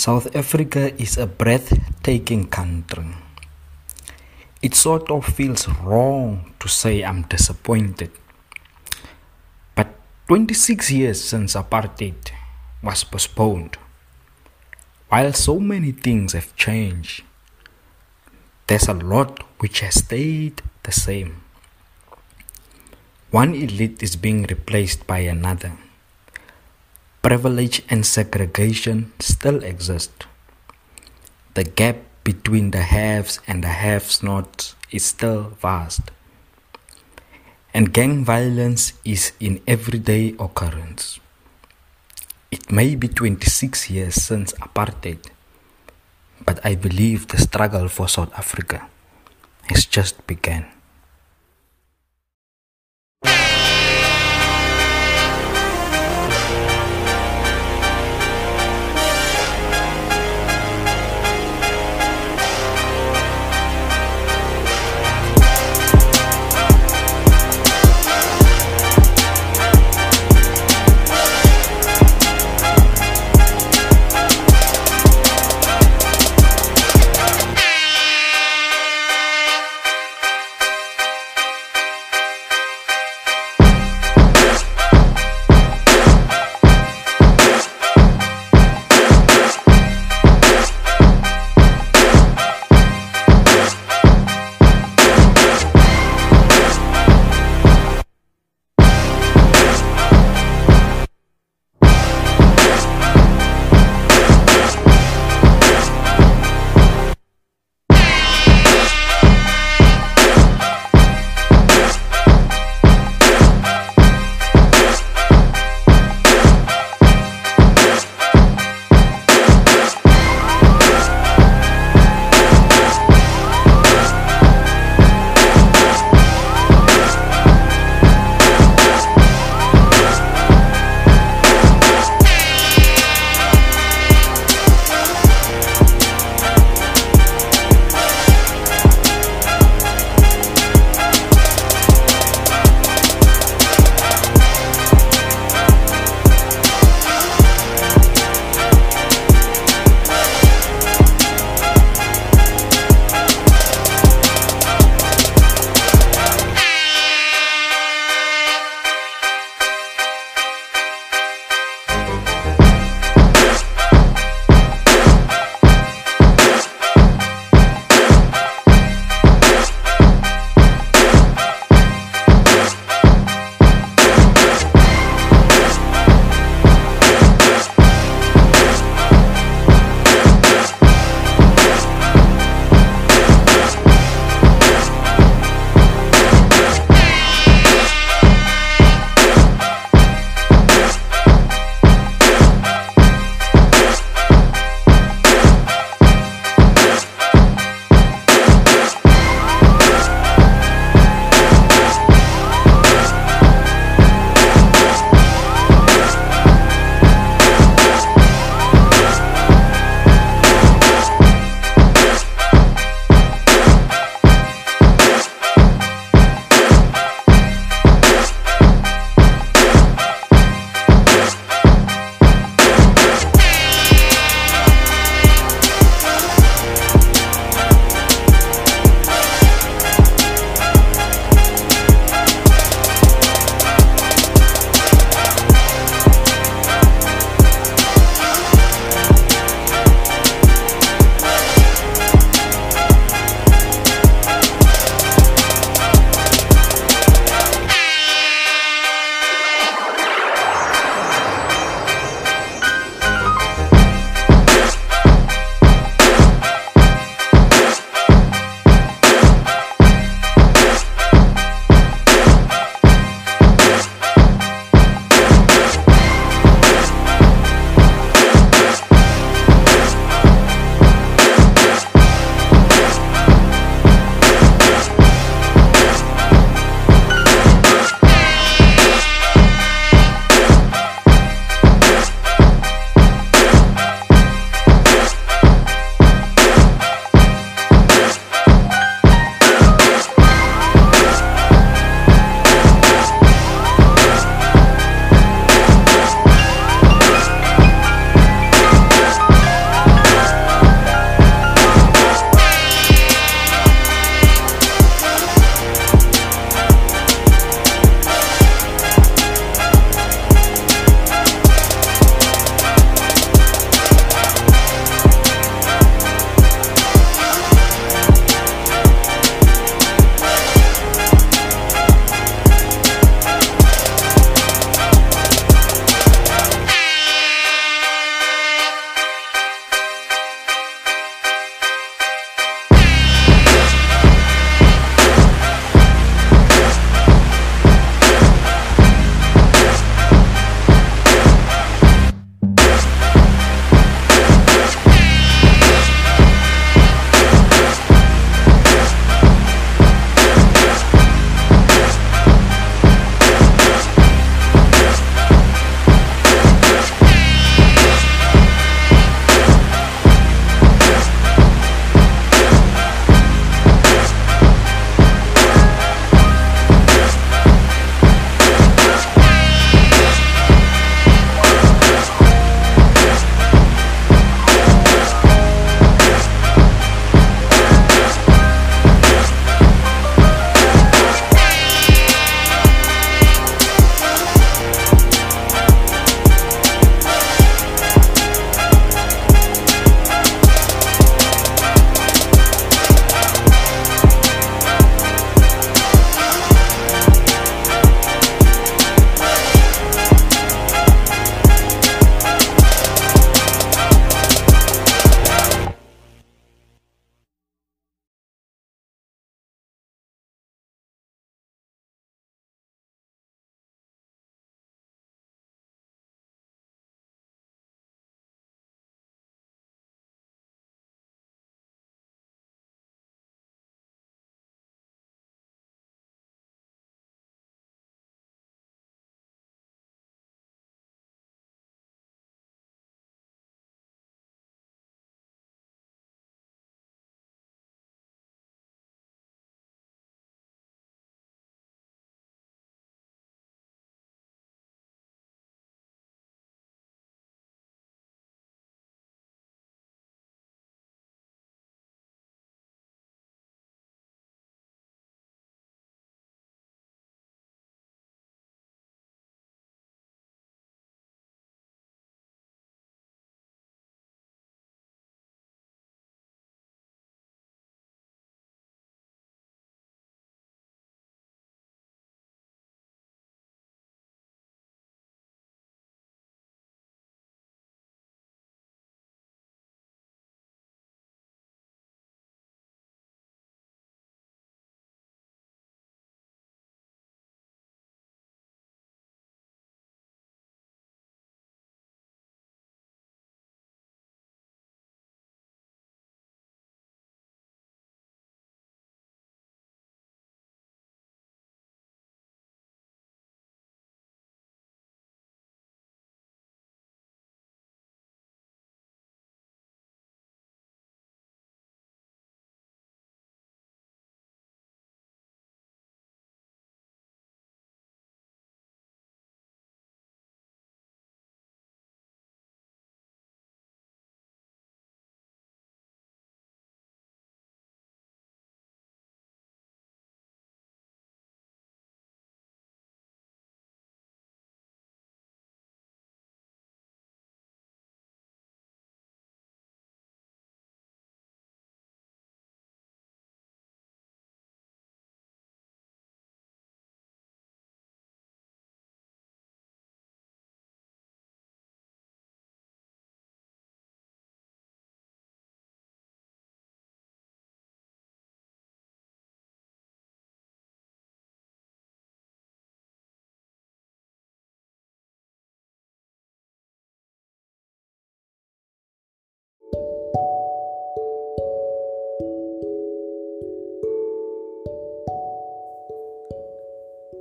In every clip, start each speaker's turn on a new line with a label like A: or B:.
A: South Africa is a breathtaking country. It sort of feels wrong to say I'm disappointed. But 26 years since apartheid was postponed. While so many things have changed, there's a lot which has stayed the same. One elite is being replaced by another. Privilege and segregation still exist. The gap between the haves and the haves not is still vast. And gang violence is in everyday occurrence. It may be 26 years since apartheid, but I believe the struggle for South Africa has just begun.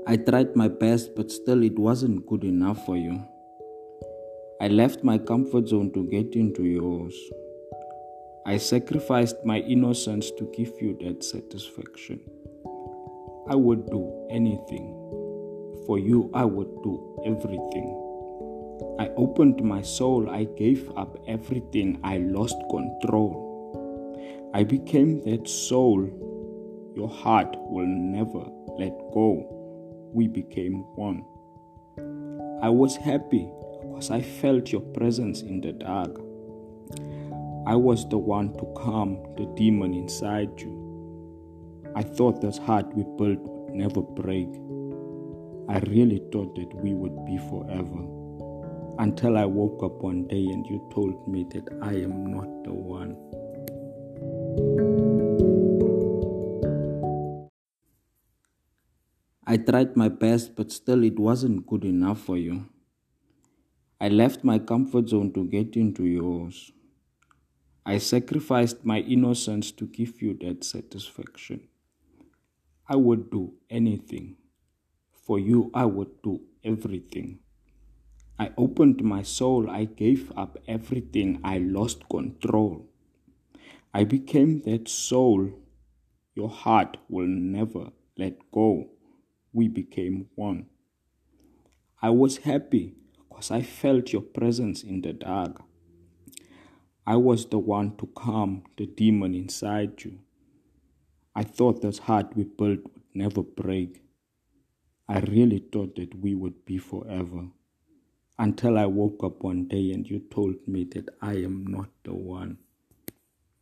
A: I tried my best, but still it wasn't good enough for you. I left my comfort zone to get into yours. I sacrificed my innocence to give you that satisfaction. I would do anything. For you, I would do everything. I opened my soul, I gave up everything, I lost control. I became that soul your heart will never let go we became one. I was happy because I felt your presence in the dark. I was the one to calm the demon inside you. I thought this heart we built would never break. I really thought that we would be forever. Until I woke up one day and you told me that I am not the one. I tried my best, but still it wasn't good enough for you. I left my comfort zone to get into yours. I sacrificed my innocence to give you that satisfaction. I would do anything. For you, I would do everything. I opened my soul, I gave up everything, I lost control. I became that soul your heart will never let go we became one. I was happy because I felt your presence in the dark. I was the one to calm the demon inside you. I thought this heart we built would never break. I really thought that we would be forever. Until I woke up one day and you told me that I am not the one.